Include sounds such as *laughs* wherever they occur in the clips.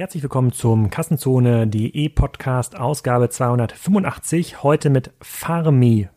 Herzlich willkommen zum Kassenzone.de Podcast Ausgabe 285. Heute mit farmi.ch.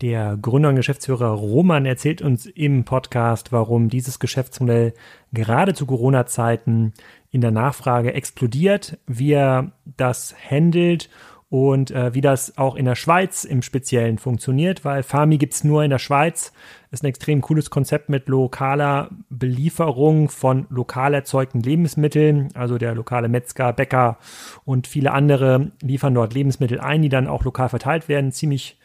Der Gründer und Geschäftsführer Roman erzählt uns im Podcast, warum dieses Geschäftsmodell gerade zu Corona-Zeiten in der Nachfrage explodiert, wie er das handelt und äh, wie das auch in der Schweiz im Speziellen funktioniert, weil Farmi gibt's nur in der Schweiz. Ist ein extrem cooles Konzept mit lokaler Belieferung von lokal erzeugten Lebensmitteln. Also der lokale Metzger, Bäcker und viele andere liefern dort Lebensmittel ein, die dann auch lokal verteilt werden. Ziemlich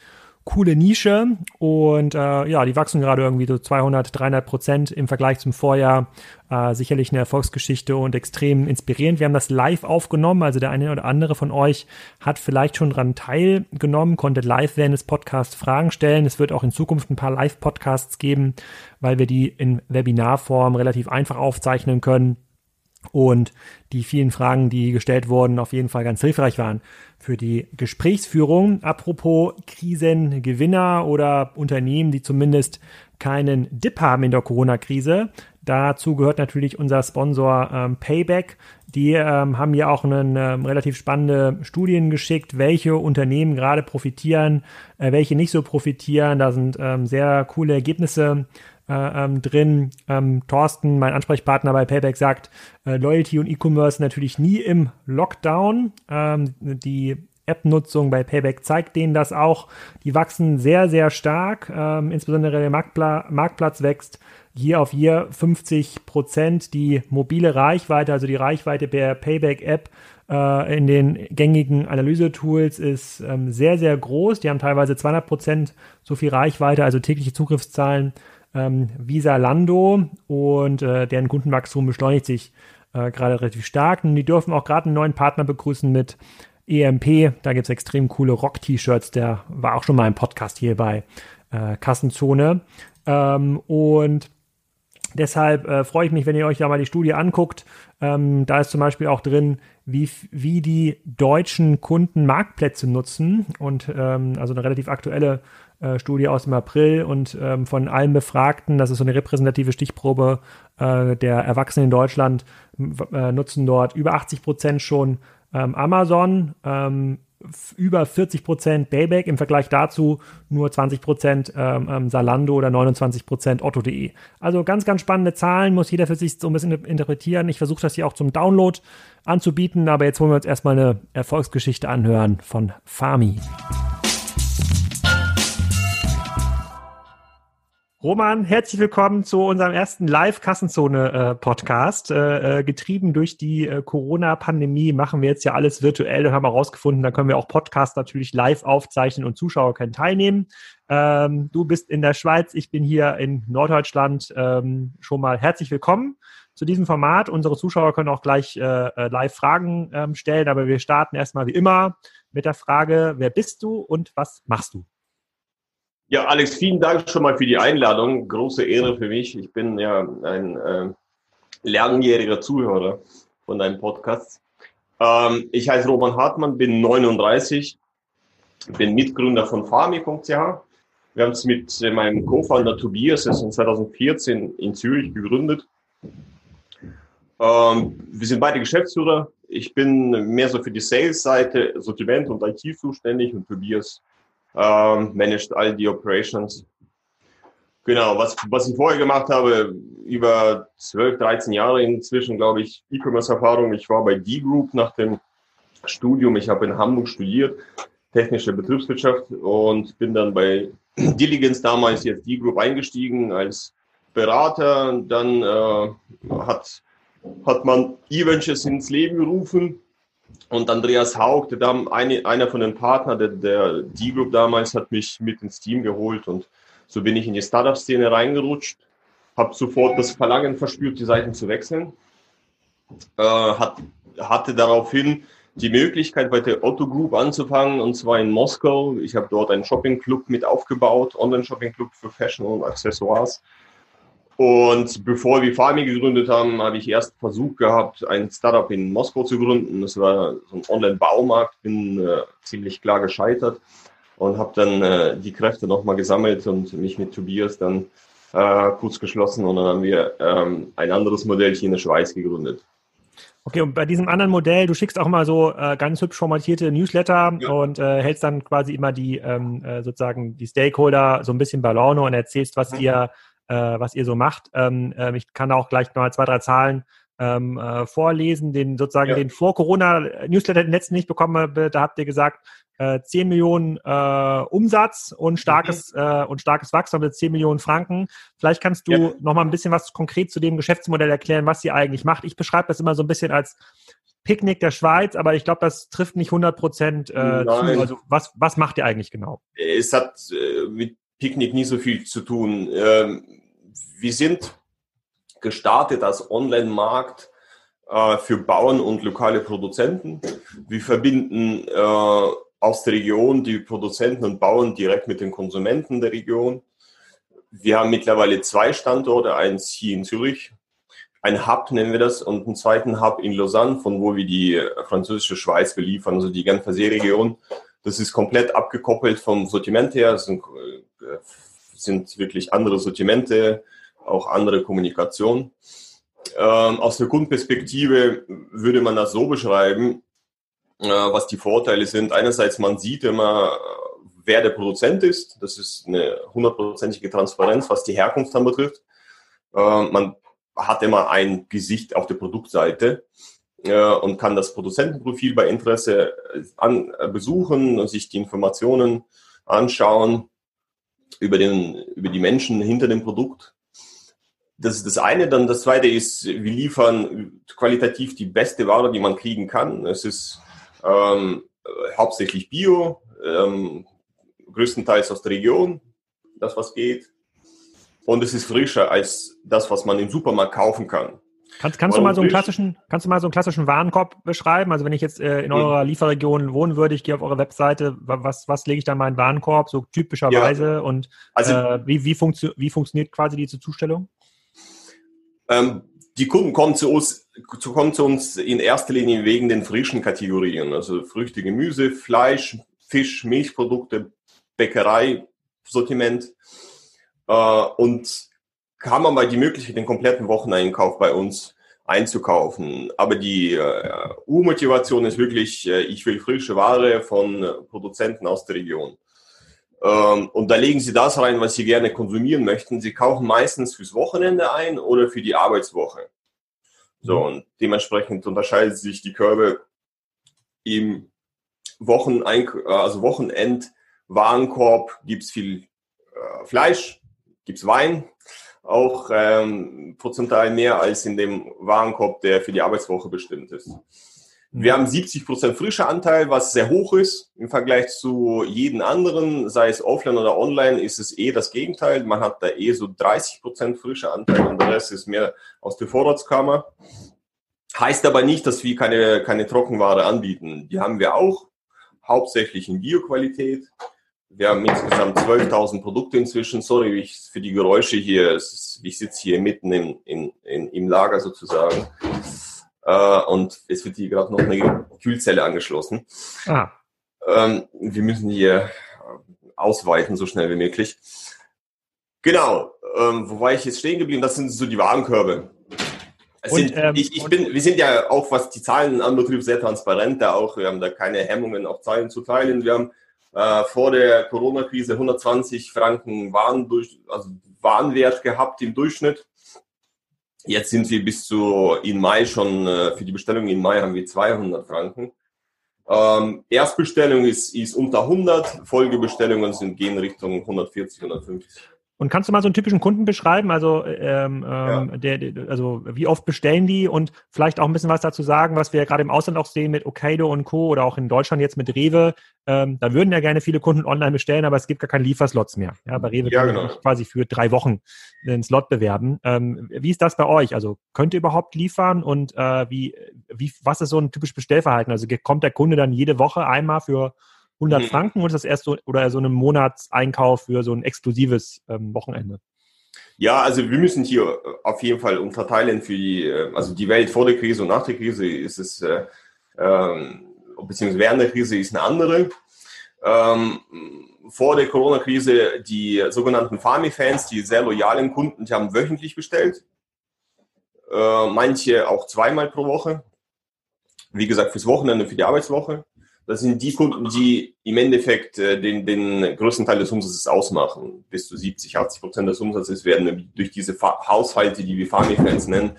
coole Nische und äh, ja, die wachsen gerade irgendwie so 200, 300 Prozent im Vergleich zum Vorjahr. Äh, sicherlich eine Erfolgsgeschichte und extrem inspirierend. Wir haben das live aufgenommen, also der eine oder andere von euch hat vielleicht schon dran teilgenommen, konnte live während des Podcasts Fragen stellen. Es wird auch in Zukunft ein paar Live-Podcasts geben, weil wir die in Webinarform relativ einfach aufzeichnen können und die vielen Fragen, die gestellt wurden, auf jeden Fall ganz hilfreich waren für die Gesprächsführung. Apropos Krisengewinner oder Unternehmen, die zumindest keinen Dip haben in der Corona-Krise. Dazu gehört natürlich unser Sponsor ähm, Payback. Die ähm, haben ja auch einen ähm, relativ spannende Studien geschickt, welche Unternehmen gerade profitieren, äh, welche nicht so profitieren. Da sind ähm, sehr coole Ergebnisse äh, ähm, drin. Ähm, Thorsten, mein Ansprechpartner bei Payback, sagt, äh, Loyalty und E-Commerce natürlich nie im Lockdown. Ähm, die App-Nutzung bei Payback zeigt denen das auch. Die wachsen sehr, sehr stark. Ähm, insbesondere der Marktpla Marktplatz wächst hier auf hier 50 Prozent. Die mobile Reichweite, also die Reichweite der Payback-App äh, in den gängigen Analyse-Tools ist ähm, sehr, sehr groß. Die haben teilweise 200 Prozent so viel Reichweite, also tägliche Zugriffszahlen ähm, Visa Lando und äh, deren Kundenwachstum beschleunigt sich äh, gerade relativ stark. Und die dürfen auch gerade einen neuen Partner begrüßen mit EMP. Da gibt es extrem coole Rock-T-Shirts. Der war auch schon mal im Podcast hier bei äh, Kassenzone. Ähm, und Deshalb äh, freue ich mich, wenn ihr euch da mal die Studie anguckt. Ähm, da ist zum Beispiel auch drin, wie, wie die deutschen Kunden Marktplätze nutzen. Und ähm, also eine relativ aktuelle äh, Studie aus dem April und ähm, von allen Befragten, das ist so eine repräsentative Stichprobe äh, der Erwachsenen in Deutschland, äh, nutzen dort über 80 Prozent schon ähm, Amazon, ähm, über 40 Prozent Payback, im Vergleich dazu nur 20 Prozent ähm, ähm, Salando oder 29 Prozent Otto.de. Also ganz, ganz spannende Zahlen, muss jeder für sich so ein bisschen interpretieren. Ich versuche das hier auch zum Download anzubieten, aber jetzt wollen wir uns erstmal eine Erfolgsgeschichte anhören von Fami. Roman, herzlich willkommen zu unserem ersten Live-Kassenzone-Podcast. Äh, äh, getrieben durch die äh, Corona-Pandemie machen wir jetzt ja alles virtuell und haben herausgefunden, da können wir auch Podcasts natürlich live aufzeichnen und Zuschauer können teilnehmen. Ähm, du bist in der Schweiz, ich bin hier in Norddeutschland. Ähm, schon mal herzlich willkommen zu diesem Format. Unsere Zuschauer können auch gleich äh, äh, live Fragen ähm, stellen, aber wir starten erstmal wie immer mit der Frage, wer bist du und was machst du? Ja, Alex, vielen Dank schon mal für die Einladung. Große Ehre für mich. Ich bin ja ein äh, langjähriger Zuhörer von deinem Podcast. Ähm, ich heiße Roman Hartmann, bin 39, bin Mitgründer von Farmi.ch. Wir haben es mit meinem Co-Founder Tobias in 2014 in Zürich gegründet. Ähm, wir sind beide Geschäftsführer. Ich bin mehr so für die Sales-Seite, Sortiment und IT zuständig und Tobias ähm, managt all die Operations. Genau, was, was ich vorher gemacht habe, über 12, 13 Jahre inzwischen, glaube ich, E-Commerce-Erfahrung. Ich war bei D-Group nach dem Studium. Ich habe in Hamburg studiert, technische Betriebswirtschaft und bin dann bei *clears throat* Diligence damals jetzt D-Group eingestiegen als Berater. Dann äh, hat, hat man E-Ventures ins Leben gerufen und Andreas Haug, der Dam, eine, einer von den Partnern der, der D-Group damals, hat mich mit ins Team geholt und so bin ich in die Startup-Szene reingerutscht, habe sofort das Verlangen verspürt, die Seiten zu wechseln, äh, hat, hatte daraufhin die Möglichkeit, bei der Otto Group anzufangen, und zwar in Moskau. Ich habe dort einen Shopping-Club mit aufgebaut, Online-Shopping-Club für Fashion und Accessoires. Und bevor wir Farming gegründet haben, habe ich erst versucht gehabt, ein Startup in Moskau zu gründen. Das war so ein Online-Baumarkt, bin äh, ziemlich klar gescheitert und habe dann äh, die Kräfte nochmal gesammelt und mich mit Tobias dann äh, kurz geschlossen und dann haben wir ähm, ein anderes Modell hier in der Schweiz gegründet. Okay, und bei diesem anderen Modell, du schickst auch immer so äh, ganz hübsch formatierte Newsletter ja. und äh, hältst dann quasi immer die ähm, äh, sozusagen die Stakeholder so ein bisschen bei Laune und erzählst, was mhm. ihr was ihr so macht. Ähm, äh, ich kann auch gleich mal zwei, drei Zahlen ähm, äh, vorlesen, den sozusagen ja. den vor Corona Newsletter den letzten nicht bekommen, da habt ihr gesagt, äh, 10 Millionen äh, Umsatz und starkes mhm. äh, und starkes Wachstum mit 10 Millionen Franken. Vielleicht kannst du ja. noch mal ein bisschen was konkret zu dem Geschäftsmodell erklären, was ihr eigentlich macht. Ich beschreibe das immer so ein bisschen als Picknick der Schweiz, aber ich glaube, das trifft nicht 100 Prozent äh, zu. Also was, was macht ihr eigentlich genau? Es hat äh, mit Picknick nie so viel zu tun. Ähm, wir sind gestartet als Online-Markt äh, für Bauern und lokale Produzenten. Wir verbinden äh, aus der Region die Produzenten und Bauern direkt mit den Konsumenten der Region. Wir haben mittlerweile zwei Standorte, eins hier in Zürich, ein Hub nennen wir das, und einen zweiten Hub in Lausanne, von wo wir die französische Schweiz beliefern, also die Genfer Seeregion. Das ist komplett abgekoppelt vom Sortiment her. Es sind, äh, sind wirklich andere Sortimente, auch andere Kommunikation. Ähm, aus der Kundenperspektive würde man das so beschreiben, äh, was die Vorteile sind. Einerseits, man sieht immer, wer der Produzent ist. Das ist eine hundertprozentige Transparenz, was die Herkunft betrifft. Äh, man hat immer ein Gesicht auf der Produktseite äh, und kann das Produzentenprofil bei Interesse an, besuchen und sich die Informationen anschauen über, den, über die Menschen hinter dem Produkt. Das ist das eine. Dann das zweite ist, wir liefern qualitativ die beste Ware, die man kriegen kann. Es ist ähm, hauptsächlich Bio, ähm, größtenteils aus der Region, das was geht. Und es ist frischer als das, was man im Supermarkt kaufen kann. Kannst, kannst du mal so einen klassischen, kannst du mal so einen klassischen Warenkorb beschreiben? Also wenn ich jetzt äh, in eurer Lieferregion wohnen würde, ich gehe auf eure Webseite, was, was lege ich da in meinen Warenkorb, so typischerweise? Ja. Und also, äh, wie, wie, funktio wie funktioniert quasi diese Zustellung? Ähm, die Kunden kommen zu uns, kommen zu uns in erster Linie wegen den frischen Kategorien, also Früchte, Gemüse, Fleisch, Fisch, Milchprodukte, Bäckerei, Sortiment äh, und haben aber die Möglichkeit, den kompletten Wocheneinkauf bei uns einzukaufen. Aber die äh, U-Motivation ist wirklich, äh, ich will frische Ware von Produzenten aus der Region. Ähm, und da legen sie das rein, was sie gerne konsumieren möchten. Sie kaufen meistens fürs Wochenende ein oder für die Arbeitswoche. So, mhm. und dementsprechend unterscheiden sich die Körbe im Wochenein also Wochenend-Warenkorb gibt's viel äh, Fleisch, gibt's Wein, auch ähm, prozentual mehr als in dem Warenkorb, der für die Arbeitswoche bestimmt ist. Wir haben 70 Prozent frischer Anteil, was sehr hoch ist im Vergleich zu jeden anderen, sei es offline oder online, ist es eh das Gegenteil. Man hat da eh so 30 Prozent frischer Anteil und der Rest ist mehr aus der Vorratskammer. Heißt aber nicht, dass wir keine, keine Trockenware anbieten. Die haben wir auch, hauptsächlich in Bioqualität. Wir haben insgesamt 12.000 Produkte inzwischen. Sorry für die Geräusche hier. Ich sitze hier mitten im, in, in, im Lager sozusagen. Äh, und es wird hier gerade noch eine Kühlzelle angeschlossen. Ah. Ähm, wir müssen hier ausweiten, so schnell wie möglich. Genau, ähm, wo war ich jetzt stehen geblieben? Das sind so die Warenkörbe. Und, sind, ähm, ich, ich bin, wir sind ja auch, was die Zahlen anbetrifft, sehr transparent da auch. Wir haben da keine Hemmungen, auch Zahlen zu teilen. Wir haben äh, vor der Corona-Krise 120 Franken Waren durch, also Warenwert gehabt im Durchschnitt. Jetzt sind wir bis zu in Mai schon, äh, für die Bestellung in Mai haben wir 200 Franken. Ähm, Erstbestellung ist, ist unter 100, Folgebestellungen sind, gehen Richtung 140, 150. Und kannst du mal so einen typischen Kunden beschreiben? Also, ähm, ja. Ähm, der, also wie oft bestellen die und vielleicht auch ein bisschen was dazu sagen, was wir ja gerade im Ausland auch sehen mit Okado und Co. oder auch in Deutschland jetzt mit Rewe. Ähm, da würden ja gerne viele Kunden online bestellen, aber es gibt gar keine Lieferslots mehr. Ja, bei Rewe ja, kann genau. quasi für drei Wochen einen Slot bewerben. Ähm, wie ist das bei euch? Also könnt ihr überhaupt liefern und äh, wie, wie, was ist so ein typisches Bestellverhalten? Also kommt der Kunde dann jede Woche einmal für 100 mhm. Franken oder ist das erst so, oder so ein Monatseinkauf für so ein exklusives ähm, Wochenende? Ja, also wir müssen hier äh, auf jeden Fall unterteilen für die, äh, also die Welt vor der Krise und nach der Krise ist es, äh, äh, beziehungsweise während der Krise ist eine andere. Ähm, vor der Corona-Krise die sogenannten Farmy-Fans, die sehr loyalen Kunden, die haben wöchentlich bestellt. Äh, manche auch zweimal pro Woche. wie gesagt, fürs Wochenende, für die Arbeitswoche. Das sind die Kunden, die im Endeffekt äh, den, den größten Teil des Umsatzes ausmachen. Bis zu 70, 80 Prozent des Umsatzes werden durch diese Haushalte, die wir Family-Fans nennen,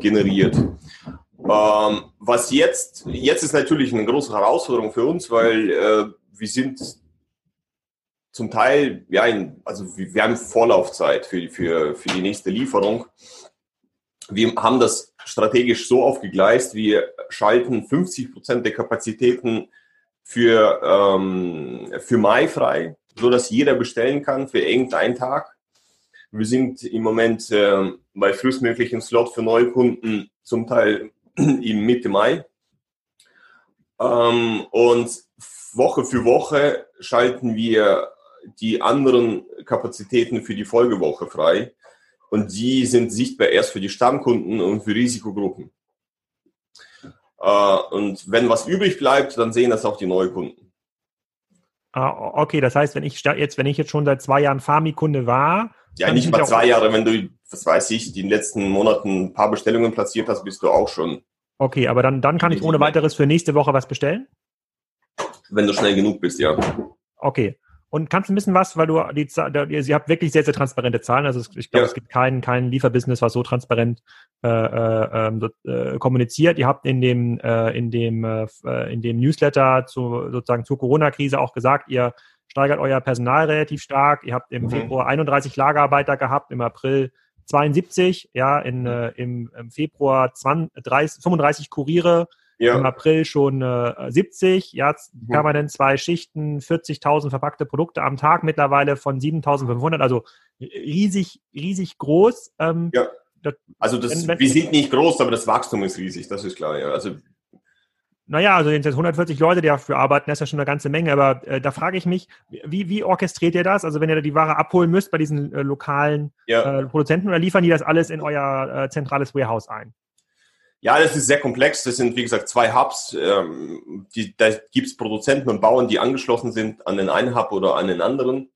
generiert. Ähm, was jetzt, jetzt ist natürlich eine große Herausforderung für uns, weil äh, wir sind zum Teil, ja, in, also wir haben Vorlaufzeit für, für, für die nächste Lieferung. Wir haben das strategisch so aufgegleist, wir schalten 50 Prozent der Kapazitäten für, ähm, für Mai frei, so dass jeder bestellen kann für irgendeinen Tag. Wir sind im Moment äh, bei frühestmöglichen Slot für Neukunden zum Teil *clears throat* im Mitte Mai. Ähm, und Woche für Woche schalten wir die anderen Kapazitäten für die Folgewoche frei. Und die sind sichtbar erst für die Stammkunden und für Risikogruppen. Äh, und wenn was übrig bleibt, dann sehen das auch die Neukunden. Ah, okay, das heißt, wenn ich jetzt, wenn ich jetzt schon seit zwei Jahren Farmi-Kunde war. Ja, nicht mal zwei Jahre, wenn du, was weiß ich, die letzten Monaten ein paar Bestellungen platziert hast, bist du auch schon. Okay, aber dann, dann kann ich ohne weiteres für nächste Woche was bestellen? Wenn du schnell genug bist, ja. Okay. Und kannst du ein bisschen was, weil du die, ihr habt wirklich sehr, sehr transparente Zahlen. Also ich glaube, ja. es gibt kein, kein Lieferbusiness, was so transparent äh, äh, ähm, äh, kommuniziert. Ihr habt in dem, äh, in dem, äh, in dem Newsletter zu, sozusagen zur Corona-Krise auch gesagt, ihr steigert euer Personal relativ stark. Ihr habt im mhm. Februar 31 Lagerarbeiter gehabt, im April 72, ja, in, äh, im, im Februar 20, 30, 35 Kuriere ja. Im April schon äh, 70, ja, mhm. permanent zwei Schichten, 40.000 verpackte Produkte am Tag mittlerweile von 7.500, also riesig, riesig groß. Ähm, ja. Also das, wenn, wenn, wir sind nicht groß, aber das Wachstum ist riesig, das ist klar, ja. Also naja, also jetzt 140 Leute, die dafür arbeiten, das ist ja schon eine ganze Menge. Aber äh, da frage ich mich, wie, wie orchestriert ihr das? Also wenn ihr die Ware abholen müsst bei diesen äh, lokalen ja. äh, Produzenten oder liefern die das alles in euer äh, zentrales Warehouse ein? Ja, das ist sehr komplex. Das sind, wie gesagt, zwei Hubs. Ähm, die, da gibt es Produzenten und Bauern, die angeschlossen sind an den einen Hub oder an den anderen.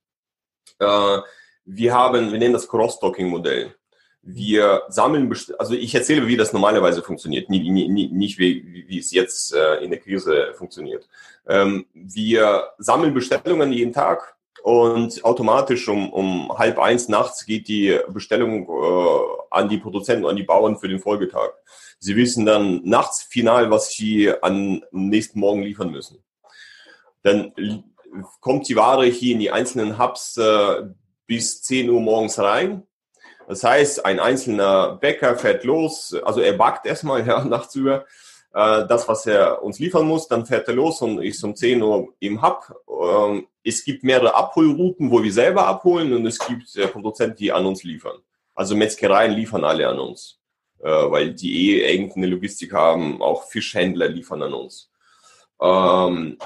Äh, wir haben, wir nennen das Cross-Docking-Modell. Wir sammeln, also ich erzähle, wie das normalerweise funktioniert, nie, nie, nie, nicht wie, wie es jetzt äh, in der Krise funktioniert. Ähm, wir sammeln Bestellungen jeden Tag und automatisch um, um halb eins nachts geht die Bestellung äh, an die Produzenten, an die Bauern für den Folgetag. Sie wissen dann nachts final, was sie am nächsten Morgen liefern müssen. Dann kommt die Ware hier in die einzelnen Hubs äh, bis 10 Uhr morgens rein. Das heißt, ein einzelner Bäcker fährt los, also er backt erstmal *laughs* ja, nachts über äh, das, was er uns liefern muss, dann fährt er los und ist um 10 Uhr im Hub. Ähm, es gibt mehrere Abholrouten, wo wir selber abholen und es gibt äh, Produzenten, die an uns liefern. Also Metzgereien liefern alle an uns, äh, weil die eh irgendeine Logistik haben, auch Fischhändler liefern an uns. Ähm,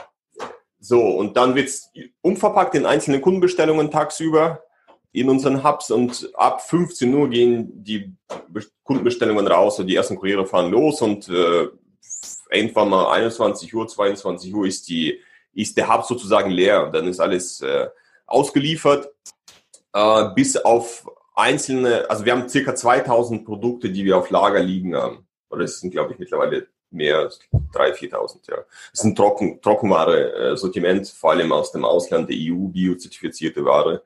so, und dann wird's umverpackt in einzelne Kundenbestellungen tagsüber in unseren Hubs und ab 15 Uhr gehen die Kundenbestellungen raus und die ersten Kuriere fahren los und äh, irgendwann mal 21 Uhr, 22 Uhr ist die ist der Hub sozusagen leer dann ist alles äh, ausgeliefert, äh, bis auf einzelne, also wir haben circa 2000 Produkte, die wir auf Lager liegen haben. Oder es sind, glaube ich, mittlerweile mehr als 3.000, 4.000, ja. Ist ein Trocken, Trockenware-Sortiment, vor allem aus dem Ausland, der EU, biozertifizierte Ware.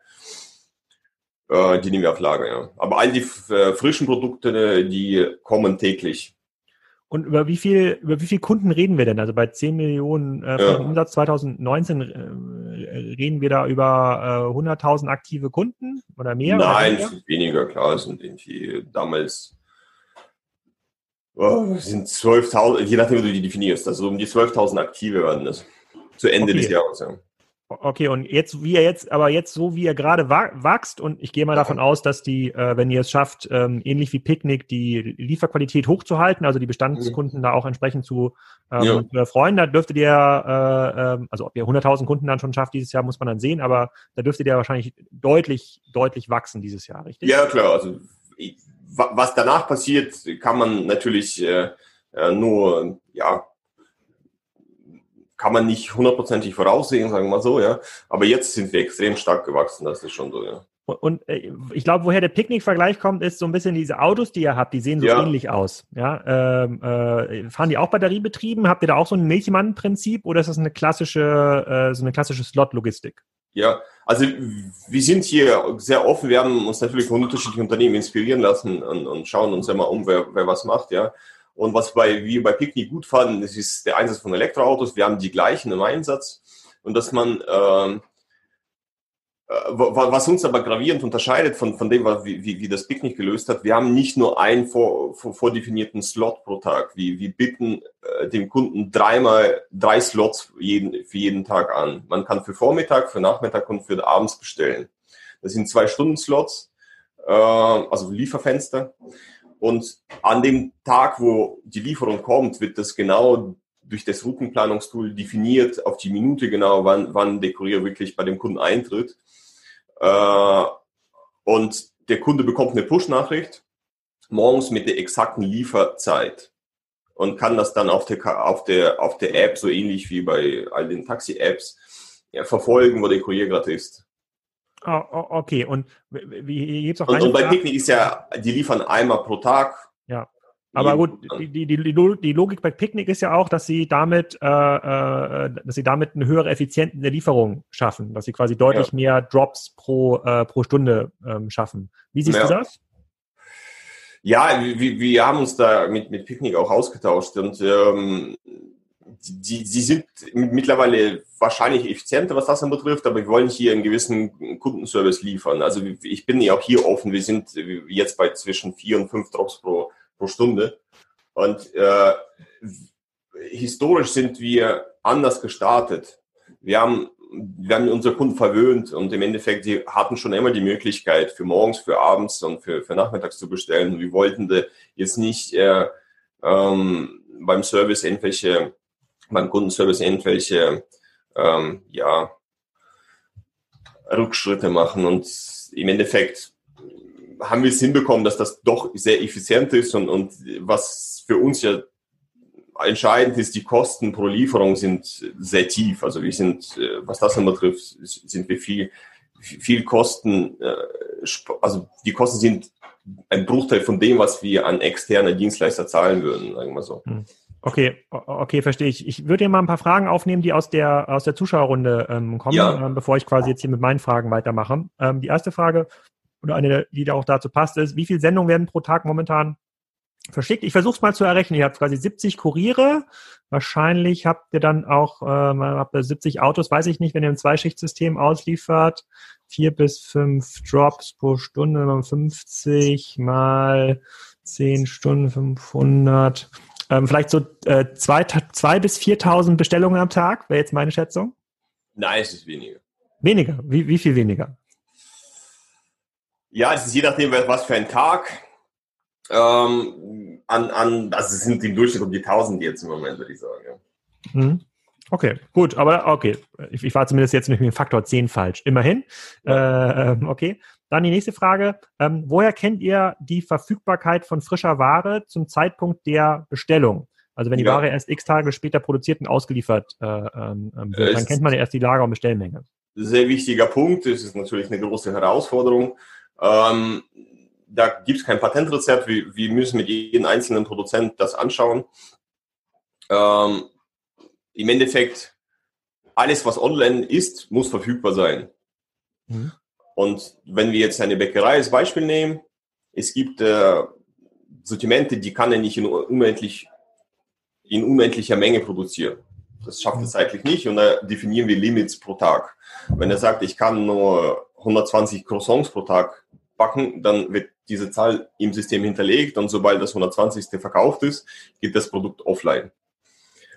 Äh, die nehmen wir auf Lager, ja. Aber all die äh, frischen Produkte, die kommen täglich. Und über wie viel, über wie viele Kunden reden wir denn? Also bei 10 Millionen äh, ja. Umsatz 2019 äh, reden wir da über äh, 100.000 aktive Kunden oder mehr? Nein, oder weniger? weniger, klar. Es sind irgendwie damals oh, sind 12.000, je nachdem, wie du die definierst. Also um die 12.000 aktive werden das. Zu Ende okay. des Jahres, ja. Okay, und jetzt, wie ihr jetzt, aber jetzt so, wie ihr gerade wächst, und ich gehe mal davon aus, dass die, äh, wenn ihr es schafft, ähm, ähnlich wie Picknick, die Lieferqualität hochzuhalten, also die Bestandskunden mhm. da auch entsprechend zu, ähm, ja. zu erfreuen, da dürftet ihr, äh, äh, also ob ihr 100.000 Kunden dann schon schafft dieses Jahr, muss man dann sehen, aber da dürftet ihr wahrscheinlich deutlich, deutlich wachsen dieses Jahr, richtig? Ja, klar, also was danach passiert, kann man natürlich äh, äh nur, ja, kann man nicht hundertprozentig voraussehen, sagen wir mal so, ja. Aber jetzt sind wir extrem stark gewachsen, das ist schon so, ja. Und äh, ich glaube, woher der Picknick-Vergleich kommt, ist so ein bisschen diese Autos, die ihr habt, die sehen so ja. ähnlich aus. Ja, ähm, äh, fahren die auch batteriebetrieben? Habt ihr da auch so ein Milchmann-Prinzip oder ist das eine klassische, äh, so eine klassische Slot-Logistik? Ja, also wir sind hier sehr offen. Wir haben uns natürlich von unterschiedlichen Unternehmen inspirieren lassen und, und schauen uns immer um, wer, wer was macht, ja. Und was bei, wir bei Picknick gut fanden, das ist der Einsatz von Elektroautos. Wir haben die gleichen im Einsatz und dass man ähm, äh, was uns aber gravierend unterscheidet von, von dem, wie, wie, wie das Picknick gelöst hat, wir haben nicht nur einen vor, vor, vordefinierten Slot pro Tag. Wir, wir bieten äh, dem Kunden dreimal drei Slots jeden, für jeden Tag an. Man kann für Vormittag, für Nachmittag und für abends bestellen. Das sind zwei Stunden Slots, äh, also Lieferfenster. Und an dem Tag, wo die Lieferung kommt, wird das genau durch das Routenplanungstool definiert auf die Minute genau, wann, wann der Kurier wirklich bei dem Kunden eintritt. Äh, und der Kunde bekommt eine Push-Nachricht morgens mit der exakten Lieferzeit und kann das dann auf der, auf der, auf der App, so ähnlich wie bei all den Taxi-Apps, ja, verfolgen, wo der Kurier gerade ist. Oh, okay, und wie gibt's auch und, und bei Picknick ist ja, die liefern einmal pro Tag. Ja. Aber gut, die, die, die, die Logik bei Picknick ist ja auch, dass sie damit, äh, äh, dass sie damit eine höhere Effizienz in der Lieferung schaffen, dass sie quasi deutlich ja. mehr Drops pro, äh, pro Stunde ähm, schaffen. Wie siehst ja. du das? Ja, wir, wir haben uns da mit, mit Picknick auch ausgetauscht und ähm, die, die sind mittlerweile wahrscheinlich effizienter, was das betrifft, aber wir wollen hier einen gewissen Kundenservice liefern. Also ich bin ja auch hier offen. Wir sind jetzt bei zwischen vier und fünf Drops pro, pro Stunde. Und äh, historisch sind wir anders gestartet. Wir haben, wir haben unsere Kunden verwöhnt und im Endeffekt, sie hatten schon immer die Möglichkeit, für morgens, für abends und für, für nachmittags zu bestellen. wir wollten jetzt nicht äh, ähm, beim Service irgendwelche, beim Kundenservice irgendwelche, ähm, ja, Rückschritte machen und im Endeffekt haben wir es hinbekommen, dass das doch sehr effizient ist und, und was für uns ja entscheidend ist, die Kosten pro Lieferung sind sehr tief. Also wir sind, äh, was das betrifft, sind wir viel, viel Kosten, äh, also die Kosten sind ein Bruchteil von dem, was wir an externe Dienstleister zahlen würden, sagen wir so. Hm. Okay, okay, verstehe ich. Ich würde dir mal ein paar Fragen aufnehmen, die aus der aus der Zuschauerrunde ähm, kommen, ja. ähm, bevor ich quasi jetzt hier mit meinen Fragen weitermache. Ähm, die erste Frage oder eine, die da auch dazu passt, ist, wie viele Sendungen werden pro Tag momentan verschickt? Ich versuche es mal zu errechnen. Ihr habt quasi 70 Kuriere. Wahrscheinlich habt ihr dann auch ähm, habt ihr 70 Autos, weiß ich nicht, wenn ihr ein Zweischichtsystem ausliefert. Vier bis fünf Drops pro Stunde, 50 mal 10 Stunden, 500. Ähm, vielleicht so äh, zwei, zwei bis 4.000 Bestellungen am Tag, wäre jetzt meine Schätzung. Nein, es ist weniger. Weniger? Wie, wie viel weniger? Ja, es ist je nachdem, was für ein Tag. Ähm, an, an, also es sind im Durchschnitt um die 1000 jetzt im Moment, würde ich sagen. Ja. Mhm. Okay, gut, aber okay. Ich, ich, war zumindest jetzt mit dem Faktor 10 falsch. Immerhin. Äh, ähm, okay. Dann die nächste Frage. Ähm, woher kennt ihr die Verfügbarkeit von frischer Ware zum Zeitpunkt der Bestellung? Also wenn die ja. Ware erst x Tage später produziert und ausgeliefert äh, ähm, ähm wird, dann kennt man ja erst die Lager- und Bestellmenge. Sehr wichtiger Punkt. Das ist natürlich eine große Herausforderung. Ähm, da gibt es kein Patentrezept. Wir, wir, müssen mit jedem einzelnen Produzent das anschauen. Ähm, Im Endeffekt, alles, was online ist, muss verfügbar sein. Mhm. Und wenn wir jetzt eine Bäckerei als Beispiel nehmen, es gibt äh, Sortimente, die kann er nicht in, unendlich, in unendlicher Menge produzieren. Das schafft er mhm. zeitlich nicht und da definieren wir Limits pro Tag. Wenn er sagt, ich kann nur 120 Croissants pro Tag backen, dann wird diese Zahl im System hinterlegt und sobald das 120. verkauft ist, geht das Produkt offline.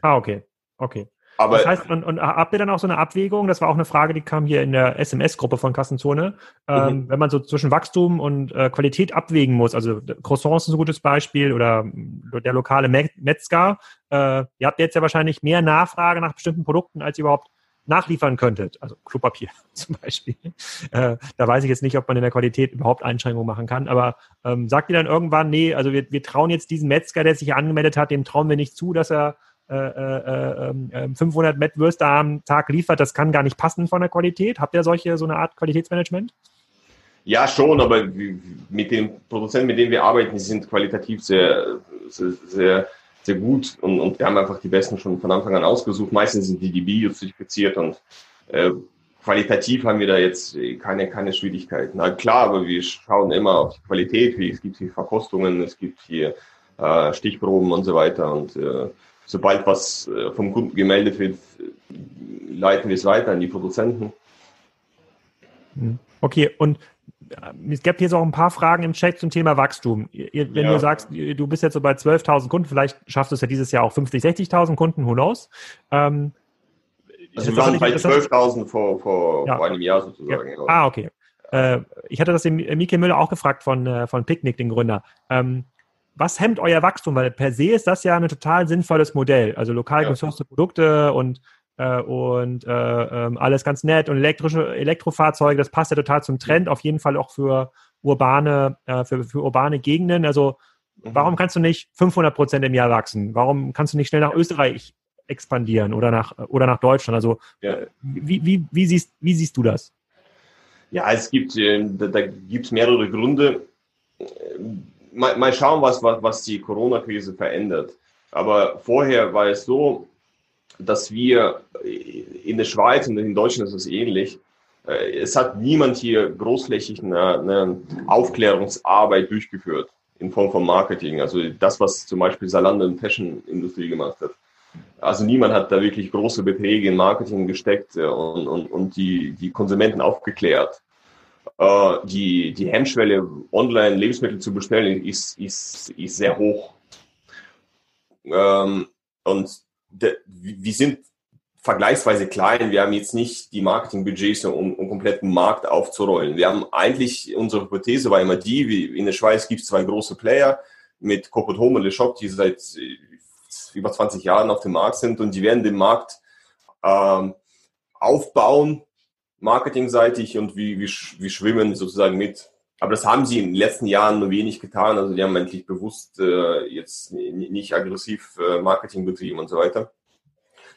Ah, okay. Okay. Aber das heißt, und, und habt ihr dann auch so eine Abwägung? Das war auch eine Frage, die kam hier in der SMS-Gruppe von Kassenzone. Ähm, mhm. Wenn man so zwischen Wachstum und äh, Qualität abwägen muss, also Croissants ist ein gutes Beispiel oder der lokale Metzger, äh, ihr habt jetzt ja wahrscheinlich mehr Nachfrage nach bestimmten Produkten, als ihr überhaupt nachliefern könntet, also Klopapier *laughs* zum Beispiel, äh, da weiß ich jetzt nicht, ob man in der Qualität überhaupt Einschränkungen machen kann, aber ähm, sagt ihr dann irgendwann, nee, also wir, wir trauen jetzt diesem Metzger, der sich hier angemeldet hat, dem trauen wir nicht zu, dass er äh, äh, 500 äh, Mettwürste am Tag liefert, das kann gar nicht passen von der Qualität. Habt ihr solche, so eine Art Qualitätsmanagement? Ja, schon, aber mit den Produzenten, mit denen wir arbeiten, die sind qualitativ sehr, sehr, sehr, sehr gut und, und wir haben einfach die besten schon von Anfang an ausgesucht. Meistens sind die Bio-zertifiziert und äh, qualitativ haben wir da jetzt keine, keine Schwierigkeiten. Na klar, aber wir schauen immer auf die Qualität, wie es gibt hier Verkostungen, es gibt hier äh, Stichproben und so weiter und äh, sobald was äh, vom Kunden gemeldet wird, leiten wir es weiter an die Produzenten. Hm. Okay, und äh, es gibt jetzt auch ein paar Fragen im Chat zum Thema Wachstum. Wenn ja. du sagst, du bist jetzt so bei 12.000 Kunden, vielleicht schaffst du es ja dieses Jahr auch 50, 60.000 Kunden, who knows? Ähm, also wir waren bei 12.000 vor, vor, ja. vor einem Jahr sozusagen. Ja. Ah, okay. Äh, ich hatte das dem Mike Müller auch gefragt von, äh, von Picnic, den Gründer. Ähm, was hemmt euer Wachstum? Weil per se ist das ja ein total sinnvolles Modell. Also lokal gesourcete Produkte und äh, und äh, ähm, alles ganz nett und elektrische Elektrofahrzeuge, das passt ja total zum Trend, auf jeden Fall auch für urbane, äh, für, für urbane Gegenden. Also mhm. warum kannst du nicht 500 Prozent im Jahr wachsen? Warum kannst du nicht schnell nach Österreich expandieren oder nach oder nach Deutschland? Also ja. Äh, wie, wie, wie, siehst, wie siehst du das? Ja, es gibt äh, da, da gibt es mehrere Gründe. Mal, mal schauen, was, was, was die Corona-Krise verändert. Aber vorher war es so, dass wir in der Schweiz und in Deutschland ist es ähnlich. Äh, es hat niemand hier großflächig eine, eine Aufklärungsarbeit durchgeführt in Form von Marketing. Also das, was zum Beispiel Salando und Fashion-Industrie gemacht hat. Also niemand hat da wirklich große Beträge in Marketing gesteckt äh, und, und, und die, die Konsumenten aufgeklärt. Äh, die, die Hemmschwelle, online Lebensmittel zu bestellen, ist, ist, ist sehr hoch. Ähm, und wir sind vergleichsweise klein. Wir haben jetzt nicht die Marketingbudgets, um, um kompletten Markt aufzurollen. Wir haben eigentlich, unsere Hypothese war immer die, wie in der Schweiz gibt es zwei große Player mit Copot Home und Le Shop, die seit äh, über 20 Jahren auf dem Markt sind und die werden den Markt ähm, aufbauen, marketingseitig und wie, wie, wie schwimmen sozusagen mit. Aber das haben sie in den letzten Jahren nur wenig getan. Also die haben eigentlich bewusst äh, jetzt nicht aggressiv äh, Marketing betrieben und so weiter.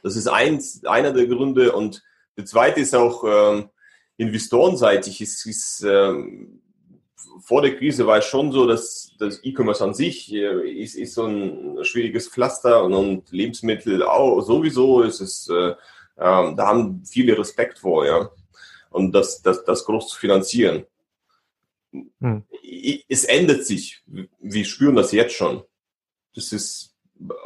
Das ist eins, einer der Gründe. Und der zweite ist auch ähm, investorenseitig. Es ist, ähm, vor der Krise war es schon so, dass das E-Commerce an sich äh, ist, ist so ein schwieriges Pflaster und, und Lebensmittel auch sowieso ist es, äh, äh, da haben viele Respekt vor, ja. Und das, das, das groß zu finanzieren. Hm. Es ändert sich. Wir spüren das jetzt schon. Das ist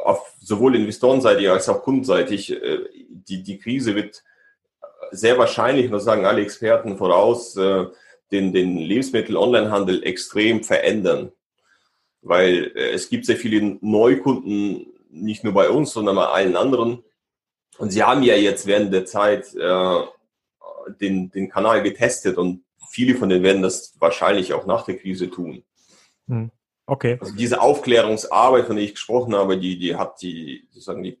auf sowohl investorenseitig als auch kundenseitig. Äh, die, die Krise wird sehr wahrscheinlich, und das sagen alle Experten voraus, äh, den, den Lebensmittel-Onlinehandel extrem verändern. Weil äh, es gibt sehr viele Neukunden, nicht nur bei uns, sondern bei allen anderen. Und sie haben ja jetzt während der Zeit den, den Kanal getestet und viele von denen werden das wahrscheinlich auch nach der Krise tun. Hm. Okay. Also diese Aufklärungsarbeit, von der ich gesprochen habe, die, die hat die, sozusagen die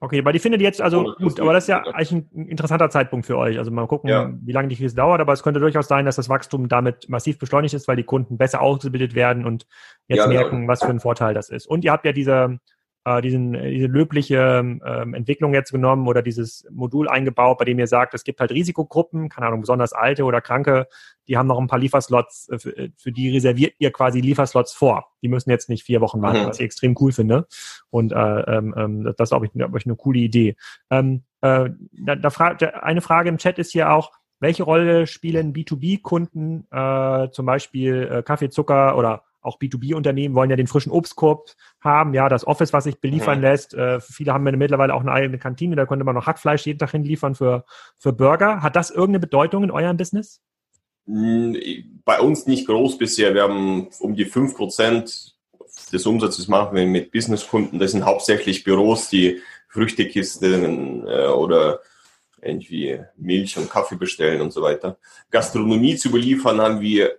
Okay, weil die findet jetzt, also gut, aber das ist ja eigentlich ein interessanter Zeitpunkt für euch. Also mal gucken, ja. wie lange die Krise dauert, aber es könnte durchaus sein, dass das Wachstum damit massiv beschleunigt ist, weil die Kunden besser ausgebildet werden und jetzt ja, merken, genau. was für ein Vorteil das ist. Und ihr habt ja diese, äh, diesen, äh, diese löbliche ähm, Entwicklung jetzt genommen oder dieses Modul eingebaut, bei dem ihr sagt, es gibt halt Risikogruppen, keine Ahnung, besonders alte oder kranke, die haben noch ein paar Lieferslots, äh, für, äh, für die reserviert ihr quasi Lieferslots vor. Die müssen jetzt nicht vier Wochen warten, mhm. was ich extrem cool finde. Und äh, ähm, ähm das ist, glaube ich, glaube ich, eine coole Idee. Ähm, äh, da, da fragt eine Frage im Chat ist hier auch, welche Rolle spielen B2B-Kunden, äh, zum Beispiel äh, Kaffee, Zucker oder auch B2B-Unternehmen wollen ja den frischen Obstkorb haben, ja, das Office, was sich beliefern mhm. lässt. Äh, viele haben mittlerweile auch eine eigene Kantine, da könnte man noch Hackfleisch jeden Tag hinliefern für, für Burger. Hat das irgendeine Bedeutung in eurem Business? Hm, bei uns nicht groß bisher. Wir haben um die fünf Prozent des Umsatzes machen wir mit Businesskunden. Das sind hauptsächlich Büros, die Früchtekisten äh, oder irgendwie Milch und Kaffee bestellen und so weiter. Gastronomie zu beliefern haben wir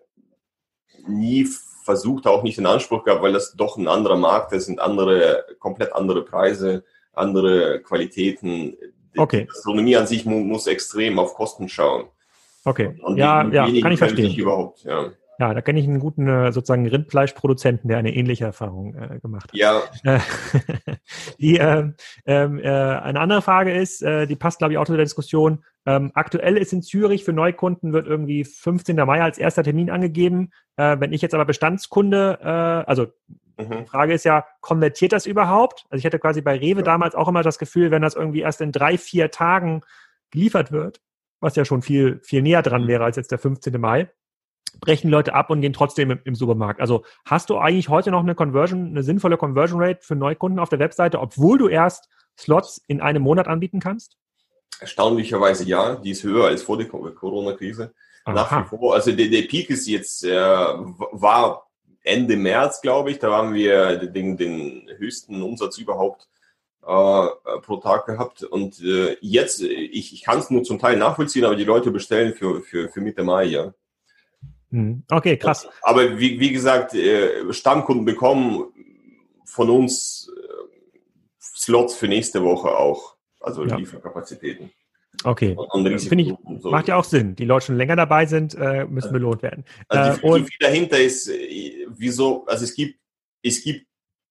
nie versucht, auch nicht in Anspruch gehabt, weil das doch ein anderer Markt ist, sind andere, komplett andere Preise, andere Qualitäten. Okay. Die Gastronomie an sich mu muss extrem auf Kosten schauen. Okay. Und ja, ja, kann ich verstehen. Überhaupt, ja. Ja, da kenne ich einen guten äh, sozusagen Rindfleischproduzenten, der eine ähnliche Erfahrung äh, gemacht hat. Ja. *laughs* die, äh, äh, eine andere Frage ist, äh, die passt, glaube ich, auch zu der Diskussion. Ähm, aktuell ist in Zürich für Neukunden wird irgendwie 15. Mai als erster Termin angegeben. Äh, wenn ich jetzt aber Bestandskunde, äh, also mhm. die Frage ist ja, konvertiert das überhaupt? Also ich hatte quasi bei Rewe ja. damals auch immer das Gefühl, wenn das irgendwie erst in drei, vier Tagen geliefert wird, was ja schon viel, viel näher dran mhm. wäre als jetzt der 15. Mai, brechen Leute ab und gehen trotzdem im, im, Supermarkt. Also hast du eigentlich heute noch eine Conversion, eine sinnvolle Conversion Rate für Neukunden auf der Webseite, obwohl du erst Slots in einem Monat anbieten kannst? Erstaunlicherweise ja, die ist höher als vor der Corona-Krise. Nach wie vor, also der, der Peak ist jetzt, äh, war Ende März, glaube ich, da haben wir den, den höchsten Umsatz überhaupt äh, pro Tag gehabt. Und äh, jetzt, ich, ich kann es nur zum Teil nachvollziehen, aber die Leute bestellen für, für, für Mitte Mai, ja. Hm. Okay, krass. Aber wie, wie gesagt, äh, Stammkunden bekommen von uns äh, Slots für nächste Woche auch, also ja. Lieferkapazitäten. Okay, finde ich, so. macht ja auch Sinn. Die Leute schon länger dabei sind, äh, müssen belohnt werden. Also die Philosophie dahinter ist, wieso, also es gibt, es gibt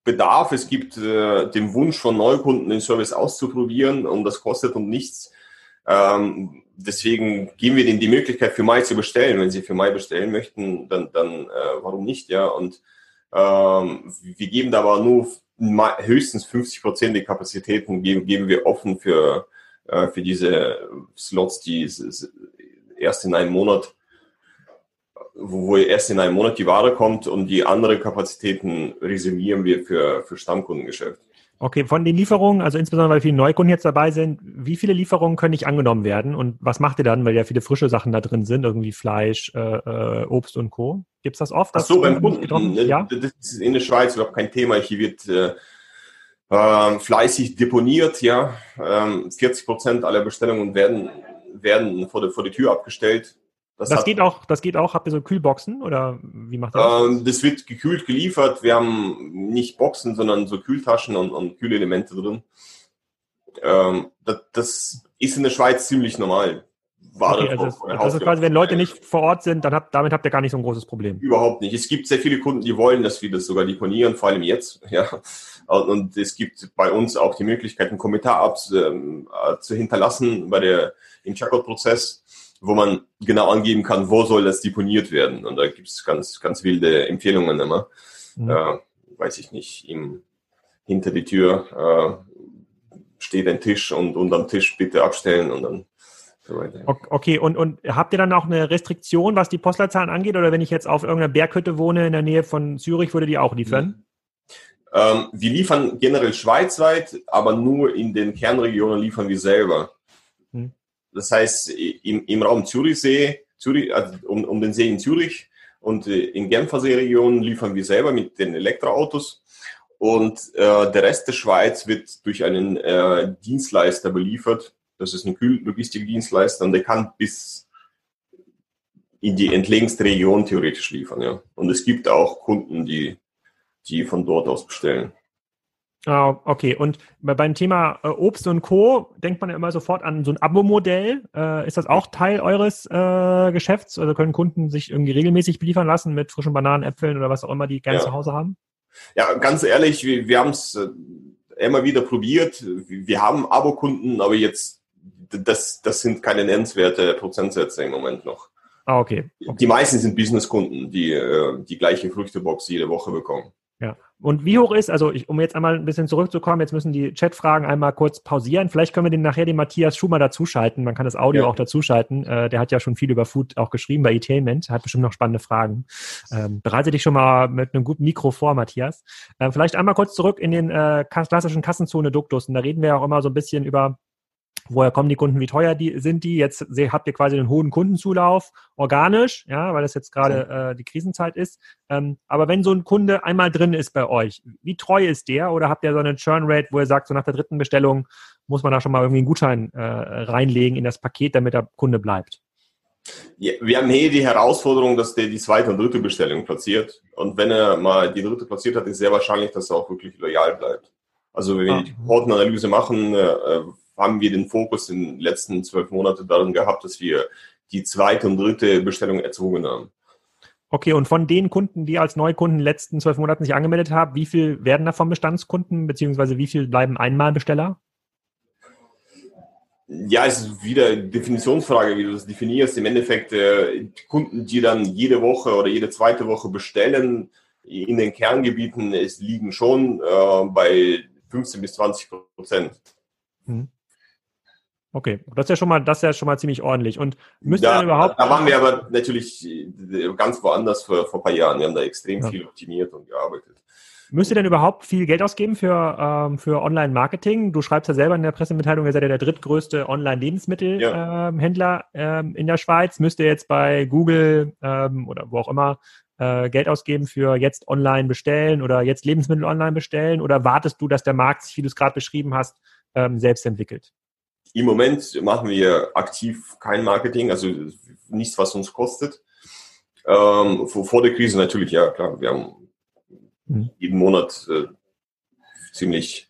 Bedarf, es gibt äh, den Wunsch von Neukunden, den Service auszuprobieren und das kostet uns nichts. Ähm, deswegen geben wir denen die Möglichkeit, für Mai zu bestellen. Wenn sie für Mai bestellen möchten, dann, dann äh, warum nicht, ja? Und ähm, wir geben da aber nur höchstens 50 Prozent der Kapazitäten geben, geben wir offen für, äh, für diese Slots, die erst in einem Monat wo erst in einem Monat die Ware kommt und die andere Kapazitäten resümieren wir für, für Stammkundengeschäft. Okay, von den Lieferungen, also insbesondere weil viele Neukunden jetzt dabei sind, wie viele Lieferungen können nicht angenommen werden und was macht ihr dann, weil ja viele frische Sachen da drin sind, irgendwie Fleisch, äh, äh Obst und Co. Gibt es das oft? Ach so, beim Kunden, ja? das ist in der Schweiz überhaupt kein Thema. Hier wird äh, äh, fleißig deponiert, ja. Ähm, 40 Prozent aller Bestellungen werden, werden vor, der, vor die Tür abgestellt. Das, das geht auch, das geht auch. Habt ihr so Kühlboxen oder wie macht das? Ähm, das wird gekühlt geliefert. Wir haben nicht Boxen, sondern so Kühltaschen und, und Kühlelemente drin. Ähm, das, das, ist in der Schweiz ziemlich normal. Okay, also das, das ist quasi, wenn Leute nicht vor Ort sind, dann habt, damit habt ihr gar nicht so ein großes Problem. Überhaupt nicht. Es gibt sehr viele Kunden, die wollen, dass wir das sogar deponieren, vor allem jetzt. *laughs* Ja. Und es gibt bei uns auch die Möglichkeit, einen Kommentar ab, äh, zu hinterlassen bei der, im Checkout-Prozess wo man genau angeben kann, wo soll das deponiert werden. Und da gibt es ganz, ganz wilde Empfehlungen immer. Mhm. Äh, weiß ich nicht, im, hinter die Tür äh, steht ein Tisch und unterm Tisch bitte abstellen und dann so weiter. Okay, und, und habt ihr dann auch eine Restriktion, was die Postleitzahlen angeht? Oder wenn ich jetzt auf irgendeiner Berghütte wohne in der Nähe von Zürich, würde die auch liefern? Mhm. Ähm, wir liefern generell schweizweit, aber nur in den Kernregionen liefern wir selber. Das heißt, im, im Raum Zürichsee, Zürich, also um, um den See in Zürich und äh, in Genfer Seeregion liefern wir selber mit den Elektroautos. Und äh, der Rest der Schweiz wird durch einen äh, Dienstleister beliefert. Das ist ein Kühllogistikdienstleister und der kann bis in die entlegenste Region theoretisch liefern. Ja. Und es gibt auch Kunden, die, die von dort aus bestellen. Ah, okay. Und beim Thema äh, Obst und Co. denkt man ja immer sofort an so ein Abo-Modell. Äh, ist das auch Teil eures äh, Geschäfts? Also können Kunden sich irgendwie regelmäßig beliefern lassen mit frischen Bananen, Äpfeln oder was auch immer die gerne ja. zu Hause haben? Ja, ganz ehrlich, wir, wir haben es immer wieder probiert. Wir haben Abo-Kunden, aber jetzt, das, das sind keine nennenswerte Prozentsätze im Moment noch. Ah, okay. okay. Die meisten sind Business-Kunden, die die gleiche Früchtebox jede Woche bekommen. Ja. Und wie hoch ist, also ich, um jetzt einmal ein bisschen zurückzukommen, jetzt müssen die Chatfragen einmal kurz pausieren. Vielleicht können wir den nachher den Matthias Schumer dazuschalten. Man kann das Audio ja. auch dazuschalten. Äh, der hat ja schon viel über Food auch geschrieben bei Etailment, hat bestimmt noch spannende Fragen. Ähm, bereite dich schon mal mit einem guten Mikro vor, Matthias. Ähm, vielleicht einmal kurz zurück in den äh, klassischen Kassenzone-Duktus. Und da reden wir auch immer so ein bisschen über Woher kommen die Kunden? Wie teuer die, sind die? Jetzt habt ihr quasi einen hohen Kundenzulauf, organisch, ja, weil das jetzt gerade äh, die Krisenzeit ist. Ähm, aber wenn so ein Kunde einmal drin ist bei euch, wie treu ist der? Oder habt ihr so eine Churn-Rate, wo ihr sagt, so nach der dritten Bestellung muss man da schon mal irgendwie einen Gutschein äh, reinlegen in das Paket, damit der Kunde bleibt? Ja, wir haben hier die Herausforderung, dass der die zweite und dritte Bestellung platziert. Und wenn er mal die dritte platziert hat, ist sehr wahrscheinlich, dass er auch wirklich loyal bleibt. Also wenn wir ah. die Portenanalyse machen, äh, haben wir den Fokus in den letzten zwölf Monaten darin gehabt, dass wir die zweite und dritte Bestellung erzwungen haben. Okay, und von den Kunden, die als Neukunden in den letzten zwölf Monaten sich angemeldet haben, wie viel werden davon Bestandskunden, beziehungsweise wie viel bleiben Einmalbesteller? Ja, es ist wieder Definitionsfrage, wie du das definierst. Im Endeffekt äh, Kunden, die dann jede Woche oder jede zweite Woche bestellen in den Kerngebieten, es liegen schon äh, bei 15 bis 20 Prozent. Mhm. Okay, das ist ja schon mal, das ist ja schon mal ziemlich ordentlich. Und müsst ihr dann überhaupt. Da waren wir aber natürlich ganz woanders vor, vor ein paar Jahren. Wir haben da extrem ja. viel optimiert und gearbeitet. Müsst ihr denn überhaupt viel Geld ausgeben für, ähm, für Online-Marketing? Du schreibst ja selber in der Pressemitteilung, ihr seid ja der drittgrößte Online-Lebensmittelhändler ja. ähm, in der Schweiz. Müsst ihr jetzt bei Google ähm, oder wo auch immer äh, Geld ausgeben für jetzt online bestellen oder jetzt Lebensmittel online bestellen? Oder wartest du, dass der Markt sich, wie du es gerade beschrieben hast, ähm, selbst entwickelt? Im Moment machen wir aktiv kein Marketing, also nichts, was uns kostet. Ähm, vor, vor der Krise natürlich, ja klar, wir haben mhm. jeden Monat äh, ziemlich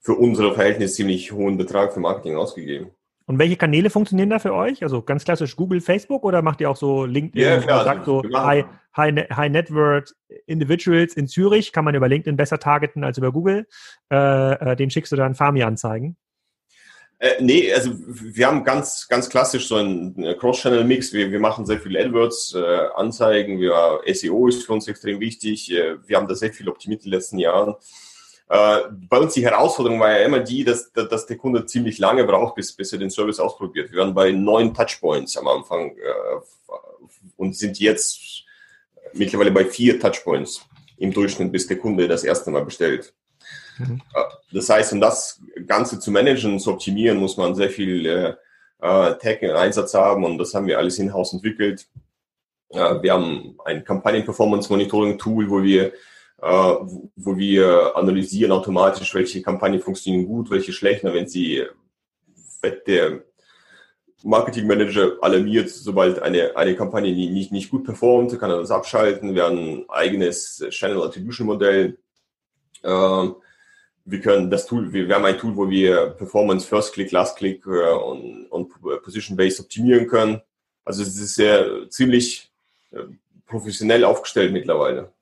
für unsere Verhältnisse ziemlich hohen Betrag für Marketing ausgegeben. Und welche Kanäle funktionieren da für euch? Also ganz klassisch Google, Facebook oder macht ihr auch so LinkedIn? Ja, klar. Sagt so High, High, High Net Worth Individuals in Zürich kann man über LinkedIn besser targeten als über Google. Äh, äh den schickst du dann Farmi-Anzeigen. Äh, nee, also wir haben ganz, ganz klassisch so einen äh, Cross-Channel-Mix. Wir, wir machen sehr viel AdWords, äh, wir, SEO ist für uns extrem wichtig. Äh, wir haben da sehr viel optimiert in den letzten Jahren. Äh, bei uns die Herausforderung war ja immer die, dass, dass der Kunde ziemlich lange braucht, bis, bis er den Service ausprobiert. Wir waren bei neun Touchpoints am Anfang äh, und sind jetzt mittlerweile bei vier Touchpoints im Durchschnitt, bis der Kunde das erste Mal bestellt. Das heißt, um das Ganze zu managen, zu optimieren, muss man sehr viel äh, äh Tech in Einsatz haben und das haben wir alles in-house entwickelt. Äh, wir haben ein Kampagnen-Performance-Monitoring-Tool, wo wir äh, wo wir analysieren automatisch, welche Kampagnen funktionieren gut, welche schlechter, wenn sie wenn der Marketing Manager alarmiert, sobald eine, eine Kampagne nicht, nicht gut performt, kann er das abschalten. Wir haben ein eigenes Channel Attribution Modell. Äh, wir können das Tool, wir, wir haben ein Tool, wo wir Performance, First Click, Last Click äh, und, und Position Based optimieren können. Also es ist sehr ziemlich äh, professionell aufgestellt mittlerweile.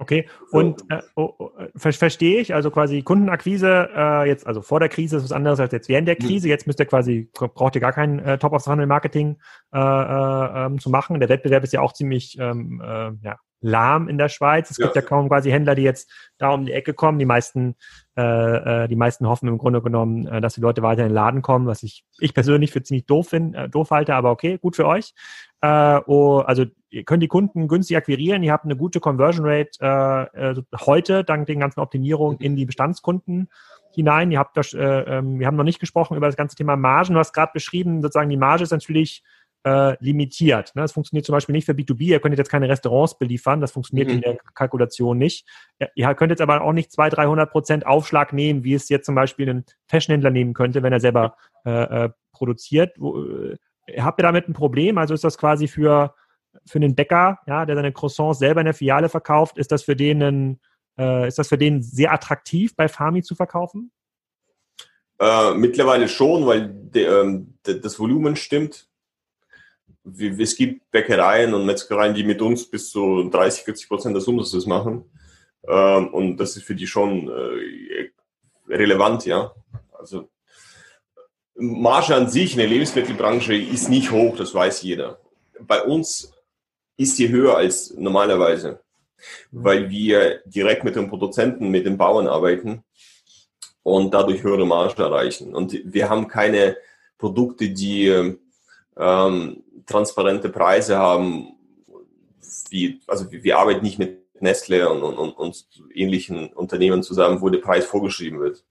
Okay, und äh, oh, oh, ver verstehe ich, also quasi Kundenakquise, äh, jetzt, also vor der Krise ist was anderes als jetzt während der Krise. Mhm. Jetzt müsst ihr quasi, braucht ihr gar kein äh, Top-of-Funnel-Marketing äh, äh, ähm, zu machen. Der Wettbewerb ist ja auch ziemlich ähm, äh, ja, lahm in der Schweiz. Es ja. gibt ja kaum quasi Händler, die jetzt da um die Ecke kommen. Die meisten, äh, äh, die meisten hoffen im Grunde genommen, äh, dass die Leute weiter in den Laden kommen, was ich, ich persönlich für ziemlich doof finde, äh, doof halte, aber okay, gut für euch. Äh, oh, also ihr könnt die Kunden günstig akquirieren, ihr habt eine gute Conversion Rate äh, äh, heute dank den ganzen Optimierungen in die Bestandskunden hinein. Ihr habt das, äh, äh, wir haben noch nicht gesprochen über das ganze Thema Margen. Du hast gerade beschrieben, sozusagen die Marge ist natürlich äh, limitiert. Ne? Das funktioniert zum Beispiel nicht für B2B. Ihr könnt jetzt keine Restaurants beliefern. Das funktioniert mhm. in der Kalkulation nicht. Ihr könnt jetzt aber auch nicht 200, 300 Prozent Aufschlag nehmen, wie es jetzt zum Beispiel ein Fashionhändler nehmen könnte, wenn er selber äh, äh, produziert. Wo, äh, habt ihr damit ein Problem? Also ist das quasi für, für einen Bäcker, ja, der seine Croissants selber in der Filiale verkauft, ist das für den ein, äh, ist das für den sehr attraktiv, bei Farmi zu verkaufen? Äh, mittlerweile schon, weil de, ähm, de, das Volumen stimmt es gibt Bäckereien und Metzgereien, die mit uns bis zu 30, 40 Prozent des Umsatzes machen. Ähm, und das ist für die schon äh, relevant, ja. Also Marge an sich in der Lebensmittelbranche ist nicht hoch, das weiß jeder. Bei uns ist sie höher als normalerweise, weil wir direkt mit den Produzenten, mit den Bauern arbeiten und dadurch höhere Marge erreichen. Und wir haben keine Produkte, die ähm, transparente Preise haben, wie, also wir arbeiten nicht mit Nestle und, und, und ähnlichen Unternehmen zusammen, wo der Preis vorgeschrieben wird.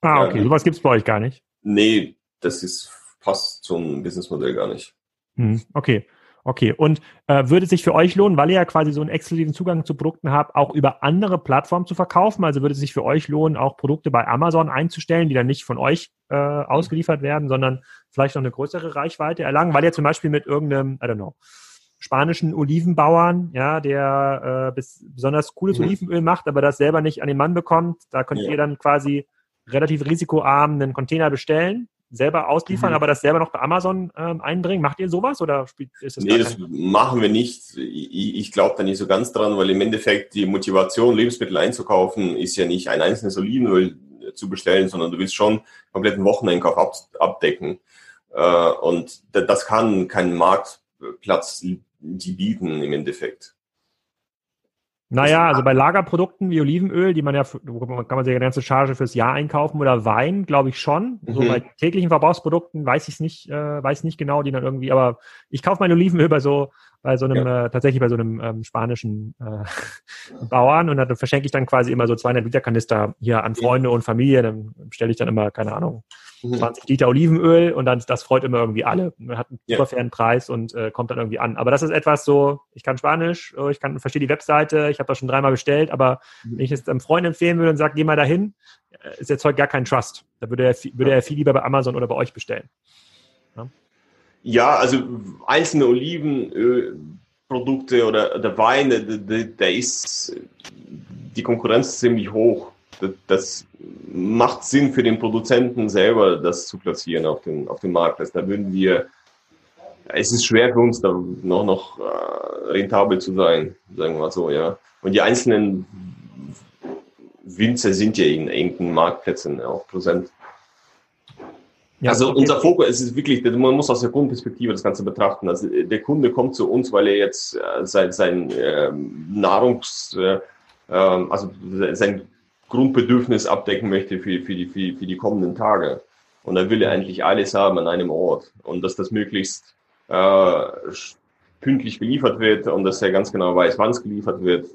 Ah, okay. Ja, Sowas gibt es bei euch gar nicht? Nee, das ist, passt zum Businessmodell gar nicht. Hm, okay. Okay, und äh, würde es sich für euch lohnen, weil ihr ja quasi so einen exklusiven Zugang zu Produkten habt, auch über andere Plattformen zu verkaufen? Also würde es sich für euch lohnen, auch Produkte bei Amazon einzustellen, die dann nicht von euch äh, ausgeliefert werden, sondern vielleicht noch eine größere Reichweite erlangen, weil ihr zum Beispiel mit irgendeinem, I don't know, spanischen Olivenbauern, ja, der äh, bis, besonders cooles mhm. Olivenöl macht, aber das selber nicht an den Mann bekommt, da könnt ja. ihr dann quasi relativ risikoarm einen Container bestellen selber ausliefern, mhm. aber das selber noch bei Amazon ähm, einbringen? Macht ihr sowas oder ist das Nee, das machen wir nicht. Ich, ich glaube da nicht so ganz dran, weil im Endeffekt die Motivation, Lebensmittel einzukaufen, ist ja nicht ein einzelnes Olivenöl. zu bestellen, sondern du willst schon kompletten Wocheneinkauf ab, abdecken. Äh, und das kann kein Marktplatz die bieten im Endeffekt. Naja, also bei Lagerprodukten wie Olivenöl, die man ja, kann man sich eine ganze Charge fürs Jahr einkaufen oder Wein, glaube ich schon. Mhm. So bei täglichen Verbrauchsprodukten weiß ich es nicht, äh, weiß nicht genau, die dann irgendwie, aber ich kaufe mein Olivenöl bei so bei so einem, ja. äh, tatsächlich bei so einem ähm, spanischen äh, *laughs* Bauern und da verschenke ich dann quasi immer so 200 Liter Kanister hier an Freunde und Familie. Dann stelle ich dann immer, keine Ahnung, 20 mhm. Liter Olivenöl und dann, das freut immer irgendwie alle. Man hat einen super ja. fairen Preis und äh, kommt dann irgendwie an. Aber das ist etwas so, ich kann Spanisch, ich kann, verstehe die Webseite, ich habe das schon dreimal bestellt, aber mhm. wenn ich es einem Freund empfehlen würde und sage, geh mal dahin, äh, ist jetzt heute gar kein Trust. Da würde er, würde er viel lieber bei Amazon oder bei euch bestellen. Ja, also einzelne Olivenprodukte oder der Wein, der, der ist die Konkurrenz ziemlich hoch. Das macht Sinn für den Produzenten selber, das zu platzieren auf dem, auf dem Markt. Also da würden wir, es ist schwer für uns, da noch, noch äh, rentabel zu sein, sagen wir mal so, ja. Und die einzelnen Winzer sind ja in engen Marktplätzen auch präsent. Ja, also okay. unser Fokus es ist wirklich, man muss aus der Kundenperspektive das Ganze betrachten. Also der Kunde kommt zu uns, weil er jetzt äh, sein, sein äh, Nahrungs, äh, ähm, also sein Grundbedürfnis abdecken möchte für, für, die, für, für die kommenden Tage. Und dann will er eigentlich alles haben an einem Ort. Und dass das möglichst äh, pünktlich geliefert wird und dass er ganz genau weiß, wann es geliefert wird,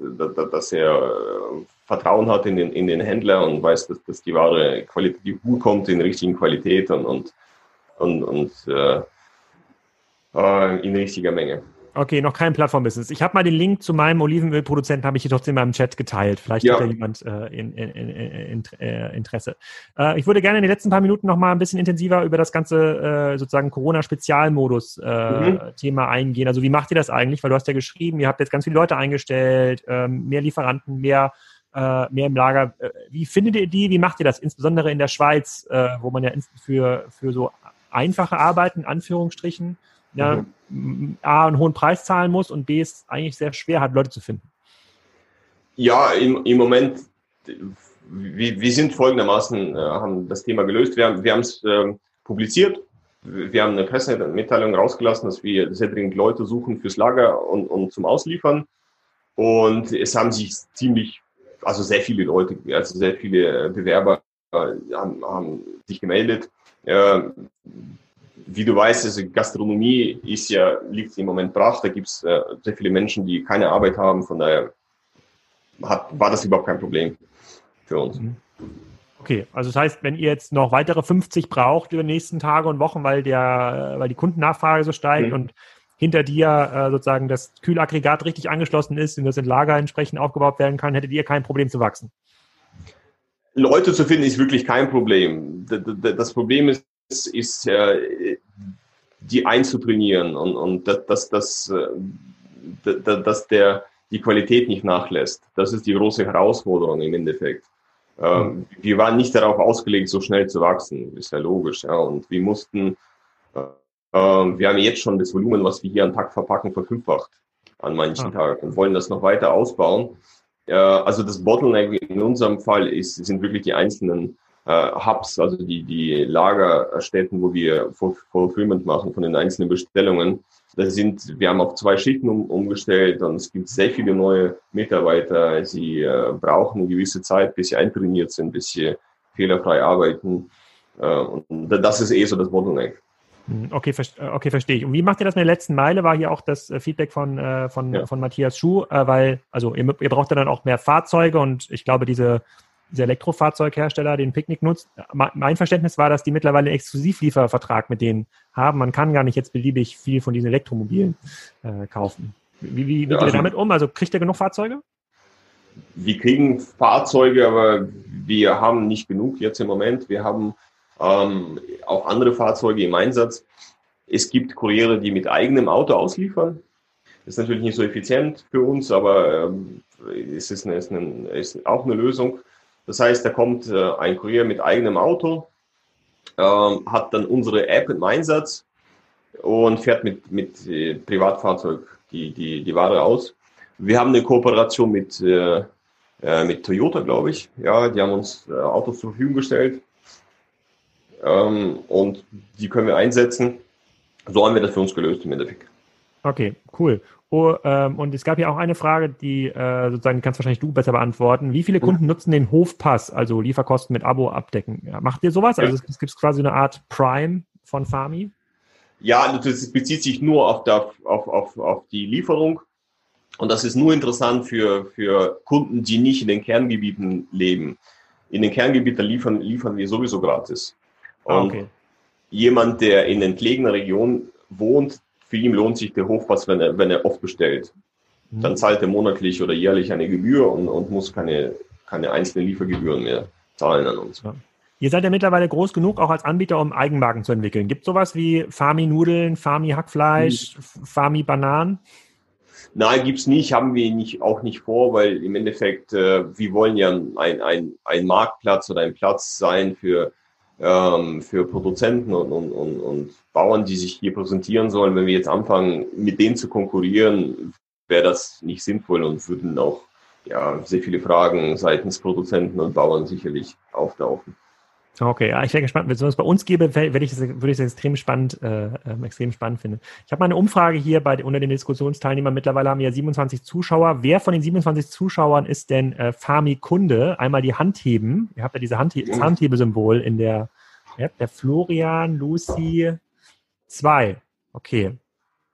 dass er äh, Vertrauen hat in den, in den Händler und weiß, dass, dass die Ware qualitativ gut kommt, in richtigen Qualität und, und, und, und äh, äh in richtiger Menge. Okay, noch kein Plattform-Business. Ich habe mal den Link zu meinem Olivenölproduzenten, habe ich hier trotzdem in meinem Chat geteilt. Vielleicht ja. hat ja jemand äh, in, in, in, äh, Interesse. Äh, ich würde gerne in den letzten paar Minuten noch mal ein bisschen intensiver über das ganze äh, sozusagen Corona-Spezialmodus-Thema äh, mhm. eingehen. Also wie macht ihr das eigentlich? Weil du hast ja geschrieben, ihr habt jetzt ganz viele Leute eingestellt, ähm, mehr Lieferanten, mehr äh, mehr im Lager. Wie findet ihr die? Wie macht ihr das? Insbesondere in der Schweiz, wo man ja für, für so einfache Arbeiten, Anführungsstrichen, ja, mhm. A, einen hohen Preis zahlen muss und B, es eigentlich sehr schwer hat, Leute zu finden. Ja, im, im Moment, wir, wir sind folgendermaßen, äh, haben das Thema gelöst. Wir haben es äh, publiziert. Wir haben eine Pressemitteilung rausgelassen, dass wir sehr dringend Leute suchen fürs Lager und, und zum Ausliefern. Und es haben sich ziemlich also sehr viele Leute, also sehr viele Bewerber äh, haben, haben, sich gemeldet. Äh, wie du weißt, also Gastronomie ist ja, liegt im Moment brach. Da gibt es äh, sehr viele Menschen, die keine Arbeit haben. Von daher hat, war das überhaupt kein Problem für uns. Mhm. Okay, also das heißt, wenn ihr jetzt noch weitere 50 braucht über die nächsten Tage und Wochen, weil der, weil die Kundennachfrage so steigt mhm. und hinter dir äh, sozusagen das Kühlaggregat richtig angeschlossen ist und das in Lager entsprechend aufgebaut werden kann, hättet ihr kein Problem zu wachsen. Leute zu finden ist wirklich kein Problem. Das Problem ist, ist äh, die einzutrainieren und, und dass, dass, äh, dass der, die Qualität nicht nachlässt. Das ist die große Herausforderung im Endeffekt. Ähm, wir waren nicht darauf ausgelegt, so schnell zu wachsen, ist ja logisch. Ja. Und wir mussten äh, ähm, wir haben jetzt schon das Volumen, was wir hier am Tag verpacken, verfünffacht an manchen ah. Tagen und wollen das noch weiter ausbauen. Äh, also das Bottleneck in unserem Fall ist, sind wirklich die einzelnen äh, Hubs, also die, die Lagerstätten, wo wir Fulfillment machen von den einzelnen Bestellungen. Da sind, wir haben auf zwei Schichten um, umgestellt und es gibt sehr viele neue Mitarbeiter. Sie äh, brauchen eine gewisse Zeit, bis sie eintrainiert sind, bis sie fehlerfrei arbeiten. Äh, und das ist eh so das Bottleneck. Hm, okay, äh, okay, verstehe ich. Und wie macht ihr das mit der letzten Meile? War hier auch das äh, Feedback von, äh, von, ja. von Matthias Schuh, weil, also ihr, ihr, braucht ja dann auch mehr Fahrzeuge und ich glaube, diese, diese Elektrofahrzeughersteller, den Picknick nutzt. Mein Verständnis war, dass die mittlerweile einen Exklusivliefervertrag mit denen haben. Man kann gar nicht jetzt beliebig viel von diesen Elektromobilen äh, kaufen. Wie, wie geht ja, also, ihr damit um? Also kriegt ihr genug Fahrzeuge? Wir kriegen Fahrzeuge, aber wir haben nicht genug jetzt im Moment. Wir haben ähm, auch andere Fahrzeuge im Einsatz. Es gibt Kuriere, die mit eigenem Auto ausliefern. Das ist natürlich nicht so effizient für uns, aber ähm, es ist, eine, ist, eine, ist, auch eine Lösung. Das heißt, da kommt äh, ein Kurier mit eigenem Auto, ähm, hat dann unsere App im Einsatz und fährt mit, mit äh, Privatfahrzeug die, die, die Ware aus. Wir haben eine Kooperation mit äh, äh, mit Toyota, glaube ich. Ja, die haben uns äh, Autos zur Verfügung gestellt ähm, und die können wir einsetzen. So haben wir das für uns gelöst im Endeffekt. Okay, cool. Oh, ähm, und es gab ja auch eine Frage, die äh, sozusagen kannst wahrscheinlich du besser beantworten. Wie viele Kunden nutzen den Hofpass, also Lieferkosten mit Abo abdecken? Ja, macht ihr sowas? Also es, es gibt quasi eine Art Prime von Farmi? Ja, das bezieht sich nur auf, der, auf, auf, auf die Lieferung. Und das ist nur interessant für, für Kunden, die nicht in den Kerngebieten leben. In den Kerngebieten liefern, liefern wir sowieso gratis. Ah, Und okay. jemand, der in entlegenen Regionen wohnt, für ihn lohnt sich der Hofpass, wenn er, wenn er oft bestellt. Mhm. Dann zahlt er monatlich oder jährlich eine Gebühr und, und muss keine, keine einzelnen Liefergebühren mehr zahlen an uns. Ja. Ihr seid ja mittlerweile groß genug, auch als Anbieter, um Eigenmarken zu entwickeln. Gibt es sowas wie Farmi-Nudeln, Farmi-Hackfleisch, mhm. Farmi-Bananen? Nein, gibt's nicht, haben wir nicht, auch nicht vor, weil im Endeffekt, äh, wir wollen ja ein, ein, ein Marktplatz oder ein Platz sein für, ähm, für Produzenten und, und, und, und Bauern, die sich hier präsentieren sollen. Wenn wir jetzt anfangen, mit denen zu konkurrieren, wäre das nicht sinnvoll und würden auch ja, sehr viele Fragen seitens Produzenten und Bauern sicherlich auftauchen. Okay, ja, ich wäre gespannt, wenn es bei uns gäbe, würde ich das, würde ich extrem spannend, äh, ähm, extrem spannend finden. Ich habe mal eine Umfrage hier bei unter den Diskussionsteilnehmern. Mittlerweile haben wir ja 27 Zuschauer. Wer von den 27 Zuschauern ist denn äh, Farmi-Kunde? Einmal die Hand heben. Ihr habt ja diese Handhe das Handhebesymbol in der App. Der Florian, Lucy, zwei. Okay.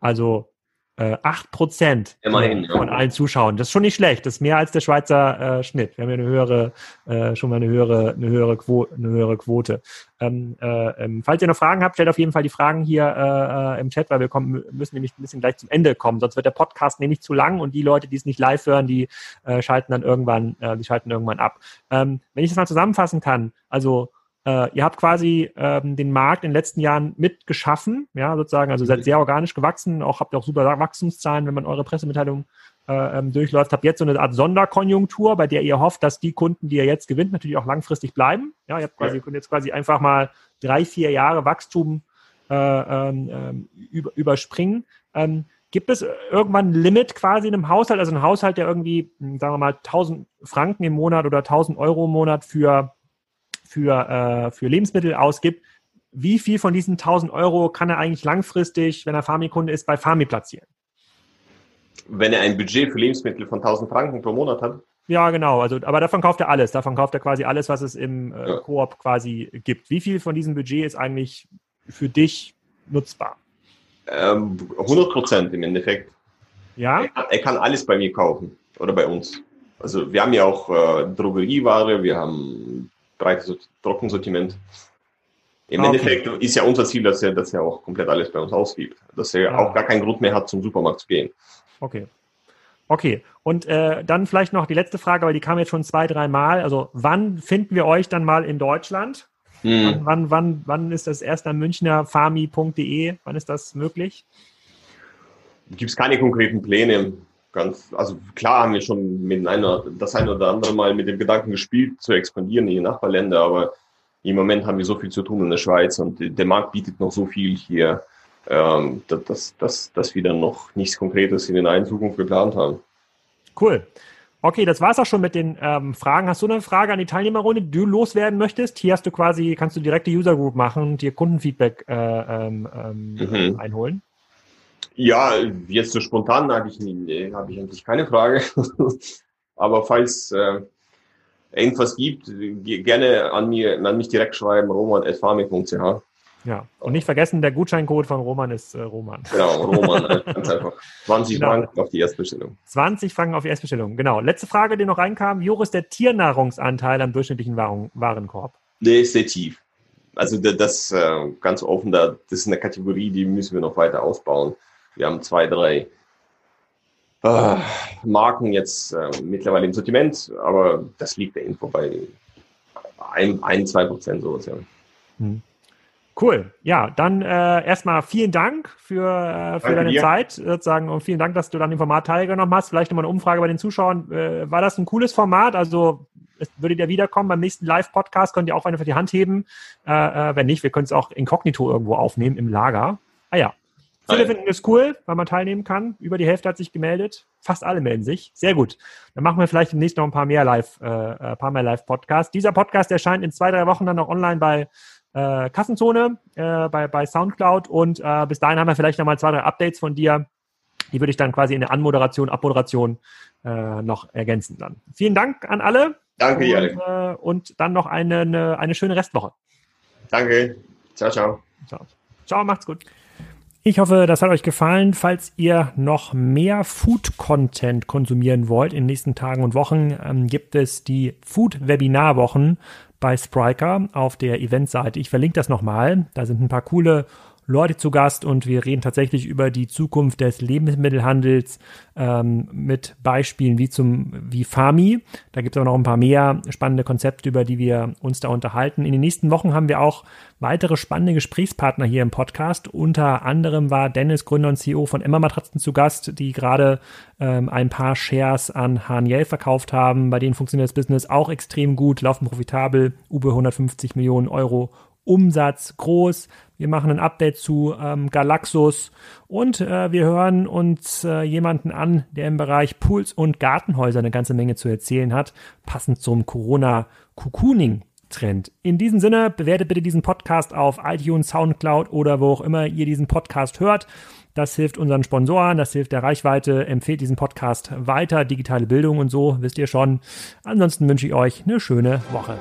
Also äh, 8% Immerhin, von ja. allen Zuschauern. Das ist schon nicht schlecht. Das ist mehr als der Schweizer äh, Schnitt. Wir haben ja eine höhere, äh, schon mal eine höhere, eine höhere, Quo eine höhere Quote. Ähm, äh, ähm, falls ihr noch Fragen habt, stellt auf jeden Fall die Fragen hier äh, äh, im Chat, weil wir kommen, müssen nämlich ein bisschen gleich zum Ende kommen. Sonst wird der Podcast nämlich zu lang und die Leute, die es nicht live hören, die äh, schalten dann irgendwann, äh, die schalten irgendwann ab. Ähm, wenn ich das mal zusammenfassen kann, also äh, ihr habt quasi ähm, den Markt in den letzten Jahren mitgeschaffen, ja, sozusagen, also seid sehr organisch gewachsen, auch habt ihr auch super Wachstumszahlen, wenn man eure Pressemitteilung äh, ähm, durchläuft, habt jetzt so eine Art Sonderkonjunktur, bei der ihr hofft, dass die Kunden, die ihr jetzt gewinnt, natürlich auch langfristig bleiben. Ja, ihr habt quasi, ja. könnt jetzt quasi einfach mal drei, vier Jahre Wachstum äh, ähm, ähm über, überspringen. Ähm, Gibt es irgendwann ein Limit quasi in einem Haushalt, also ein Haushalt, der irgendwie, hm, sagen wir mal, 1000 Franken im Monat oder 1000 Euro im Monat für für, äh, für Lebensmittel ausgibt, wie viel von diesen 1000 Euro kann er eigentlich langfristig, wenn er Farmi-Kunde ist, bei Farmi platzieren? Wenn er ein Budget für Lebensmittel von 1000 Franken pro Monat hat? Ja, genau. Also, aber davon kauft er alles. Davon kauft er quasi alles, was es im äh, ja. Koop quasi gibt. Wie viel von diesem Budget ist eigentlich für dich nutzbar? Ähm, 100 Prozent im Endeffekt. Ja? Er kann, er kann, alles bei mir kaufen oder bei uns. Also wir haben ja auch äh, Drogerieware, wir haben breites Trockensortiment. Im ah, okay. Endeffekt ist ja unser Ziel, dass er, dass er auch komplett alles bei uns ausgibt. Dass er ah. auch gar keinen Grund mehr hat, zum Supermarkt zu gehen. Okay. Okay. Und äh, dann vielleicht noch die letzte Frage, weil die kam jetzt schon zwei, drei Mal. Also wann finden wir euch dann mal in Deutschland? Hm. Wann, wann, wann, wann ist das erst am Münchner Farmi.de? Wann ist das möglich? Gibt es keine konkreten Pläne ganz, also klar haben wir schon mit einer, das ein oder andere Mal mit dem Gedanken gespielt, zu expandieren in die Nachbarländer, aber im Moment haben wir so viel zu tun in der Schweiz und der Markt bietet noch so viel hier, ähm, dass, dass, dass wir dann noch nichts Konkretes in der nahen Zukunft geplant haben. Cool. Okay, das war's auch schon mit den ähm, Fragen. Hast du eine Frage an die Teilnehmerrunde, die du loswerden möchtest? Hier hast du quasi, kannst du direkte User Group machen und dir Kundenfeedback äh, ähm, ähm mhm. einholen. Ja, jetzt so spontan habe ich, nee, hab ich eigentlich keine Frage. *laughs* Aber falls äh, irgendwas gibt, gerne an, mir, an mich direkt schreiben, roman.farming.ch. Ja, und nicht vergessen, der Gutscheincode von Roman ist äh, Roman. Genau, Roman, *laughs* äh, ganz einfach. 20 genau. Franken auf die Erstbestellung. 20 Franken auf die Erstbestellung, genau. Letzte Frage, die noch reinkam. Wie hoch ist der Tiernahrungsanteil am durchschnittlichen Waren Warenkorb? Der ist sehr tief. Also das äh, ganz offen, da, das ist eine Kategorie, die müssen wir noch weiter ausbauen. Wir haben zwei, drei äh, Marken jetzt äh, mittlerweile im Sortiment, aber das liegt der Info bei ein, ein zwei Prozent sowas, ja. Hm. Cool. Ja, dann äh, erstmal vielen Dank für, äh, für deine dir. Zeit sozusagen und vielen Dank, dass du dann im Format teilgenommen hast. Vielleicht nochmal eine Umfrage bei den Zuschauern. Äh, war das ein cooles Format? Also würdet ihr wiederkommen beim nächsten Live-Podcast? Könnt ihr auch einfach die Hand heben? Äh, äh, wenn nicht, wir können es auch inkognito irgendwo aufnehmen im Lager. Ah ja, Viele finden es cool, weil man teilnehmen kann. Über die Hälfte hat sich gemeldet. Fast alle melden sich. Sehr gut. Dann machen wir vielleicht demnächst noch ein paar mehr Live, äh, ein paar mehr Live-Podcasts. Dieser Podcast erscheint in zwei, drei Wochen dann noch online bei äh, Kassenzone, äh, bei, bei Soundcloud und äh, bis dahin haben wir vielleicht nochmal zwei, drei Updates von dir. Die würde ich dann quasi in der Anmoderation, Abmoderation äh, noch ergänzen dann. Vielen Dank an alle. Danke, Jan. Und, äh, und dann noch eine, eine, eine schöne Restwoche. Danke. Ciao, ciao. Ciao, ciao macht's gut. Ich hoffe, das hat euch gefallen. Falls ihr noch mehr Food-Content konsumieren wollt in den nächsten Tagen und Wochen, ähm, gibt es die Food-Webinar-Wochen bei Spriker auf der Eventseite. Ich verlinke das nochmal. Da sind ein paar coole Leute zu Gast und wir reden tatsächlich über die Zukunft des Lebensmittelhandels ähm, mit Beispielen wie zum wie Fami. Da gibt es auch noch ein paar mehr spannende Konzepte, über die wir uns da unterhalten. In den nächsten Wochen haben wir auch weitere spannende Gesprächspartner hier im Podcast. Unter anderem war Dennis, Gründer und CEO von Emma Matratzen zu Gast, die gerade ähm, ein paar Shares an Haniel verkauft haben. Bei denen funktioniert das Business auch extrem gut, laufen profitabel, über 150 Millionen Euro Umsatz groß. Wir machen ein Update zu ähm, Galaxus und äh, wir hören uns äh, jemanden an, der im Bereich Pools und Gartenhäuser eine ganze Menge zu erzählen hat, passend zum Corona-Cocooning. Trend. In diesem Sinne, bewertet bitte diesen Podcast auf iTunes, Soundcloud oder wo auch immer ihr diesen Podcast hört. Das hilft unseren Sponsoren, das hilft der Reichweite. Empfehlt diesen Podcast weiter, digitale Bildung und so, wisst ihr schon. Ansonsten wünsche ich euch eine schöne Woche.